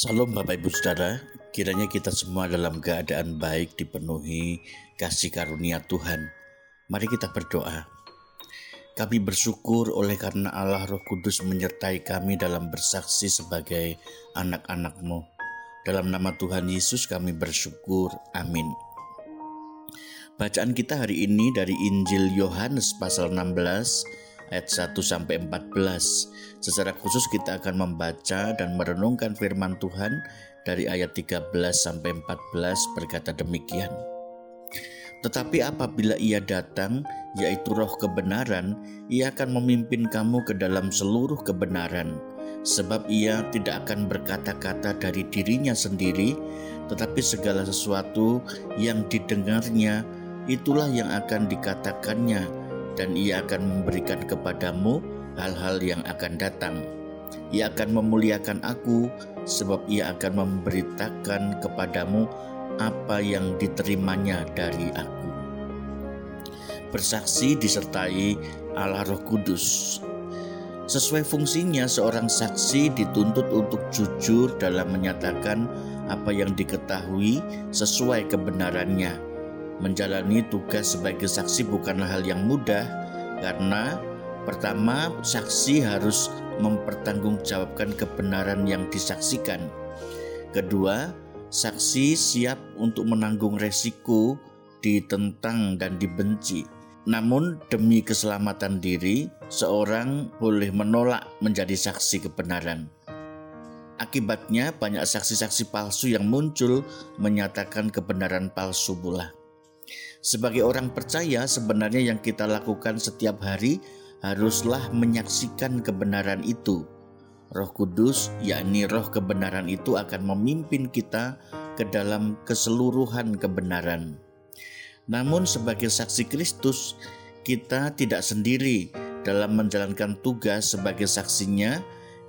Salam Bapak Ibu Saudara, kiranya kita semua dalam keadaan baik dipenuhi kasih karunia Tuhan. Mari kita berdoa. Kami bersyukur oleh karena Allah Roh Kudus menyertai kami dalam bersaksi sebagai anak-anakmu. Dalam nama Tuhan Yesus kami bersyukur. Amin. Bacaan kita hari ini dari Injil Yohanes pasal 16 ayat 1 sampai 14. Secara khusus kita akan membaca dan merenungkan firman Tuhan dari ayat 13 sampai 14 berkata demikian. Tetapi apabila ia datang, yaitu roh kebenaran, ia akan memimpin kamu ke dalam seluruh kebenaran. Sebab ia tidak akan berkata-kata dari dirinya sendiri, tetapi segala sesuatu yang didengarnya, itulah yang akan dikatakannya dan ia akan memberikan kepadamu hal-hal yang akan datang. Ia akan memuliakan aku, sebab ia akan memberitakan kepadamu apa yang diterimanya dari aku. Bersaksi disertai Allah Roh Kudus. Sesuai fungsinya, seorang saksi dituntut untuk jujur dalam menyatakan apa yang diketahui sesuai kebenarannya Menjalani tugas sebagai saksi bukanlah hal yang mudah karena pertama saksi harus mempertanggungjawabkan kebenaran yang disaksikan. Kedua, saksi siap untuk menanggung resiko ditentang dan dibenci. Namun demi keselamatan diri, seorang boleh menolak menjadi saksi kebenaran. Akibatnya banyak saksi-saksi palsu yang muncul menyatakan kebenaran palsu pula. Sebagai orang percaya, sebenarnya yang kita lakukan setiap hari haruslah menyaksikan kebenaran itu. Roh Kudus, yakni roh kebenaran itu akan memimpin kita ke dalam keseluruhan kebenaran. Namun sebagai saksi Kristus, kita tidak sendiri dalam menjalankan tugas sebagai saksinya,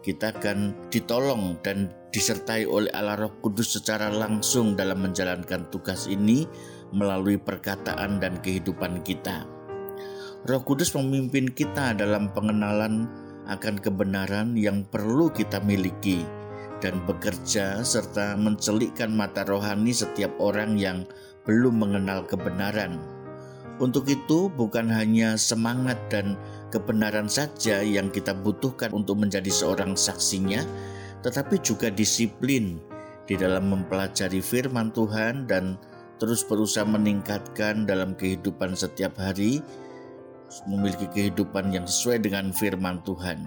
kita akan ditolong dan disertai oleh Allah Roh Kudus secara langsung dalam menjalankan tugas ini melalui perkataan dan kehidupan kita. Roh Kudus memimpin kita dalam pengenalan akan kebenaran yang perlu kita miliki dan bekerja serta mencelikkan mata rohani setiap orang yang belum mengenal kebenaran. Untuk itu, bukan hanya semangat dan kebenaran saja yang kita butuhkan untuk menjadi seorang saksinya, tetapi juga disiplin di dalam mempelajari firman Tuhan dan terus berusaha meningkatkan dalam kehidupan setiap hari, memiliki kehidupan yang sesuai dengan firman Tuhan.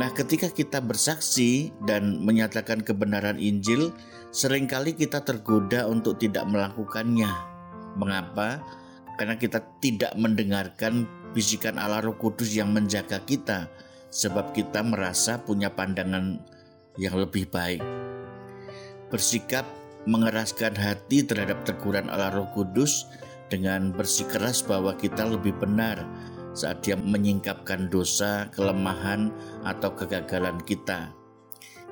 Nah, ketika kita bersaksi dan menyatakan kebenaran Injil, sering kali kita tergoda untuk tidak melakukannya. Mengapa? Karena kita tidak mendengarkan bisikan Allah Roh Kudus yang menjaga kita, sebab kita merasa punya pandangan yang lebih baik. Bersikap mengeraskan hati terhadap teguran Allah Roh Kudus dengan bersikeras bahwa kita lebih benar saat dia menyingkapkan dosa, kelemahan, atau kegagalan kita.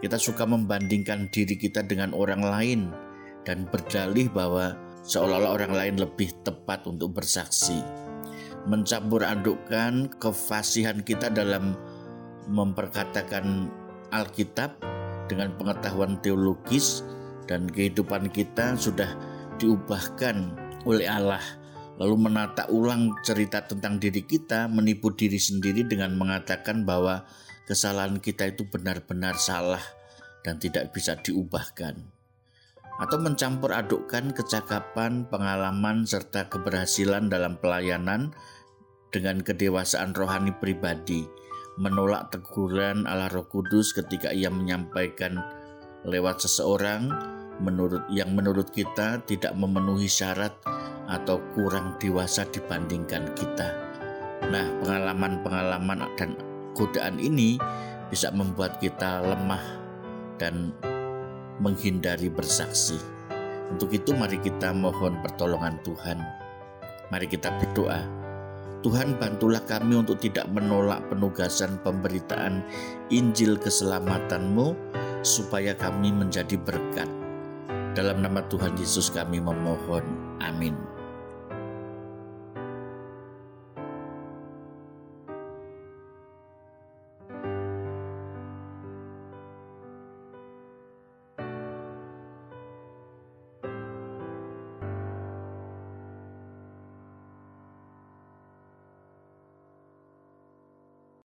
Kita suka membandingkan diri kita dengan orang lain dan berdalih bahwa seolah-olah orang lain lebih tepat untuk bersaksi. Mencampur adukkan kefasihan kita dalam memperkatakan Alkitab dengan pengetahuan teologis dan kehidupan kita sudah diubahkan oleh Allah lalu menata ulang cerita tentang diri kita, menipu diri sendiri dengan mengatakan bahwa kesalahan kita itu benar-benar salah dan tidak bisa diubahkan. Atau mencampur adukkan kecakapan, pengalaman, serta keberhasilan dalam pelayanan dengan kedewasaan rohani pribadi, menolak teguran Allah Roh Kudus ketika ia menyampaikan lewat seseorang menurut yang menurut kita tidak memenuhi syarat atau kurang dewasa dibandingkan kita. Nah, pengalaman-pengalaman dan godaan ini bisa membuat kita lemah dan menghindari bersaksi. Untuk itu mari kita mohon pertolongan Tuhan. Mari kita berdoa. Tuhan bantulah kami untuk tidak menolak penugasan pemberitaan Injil keselamatanmu supaya kami menjadi berkat dalam nama Tuhan Yesus kami memohon. Amin.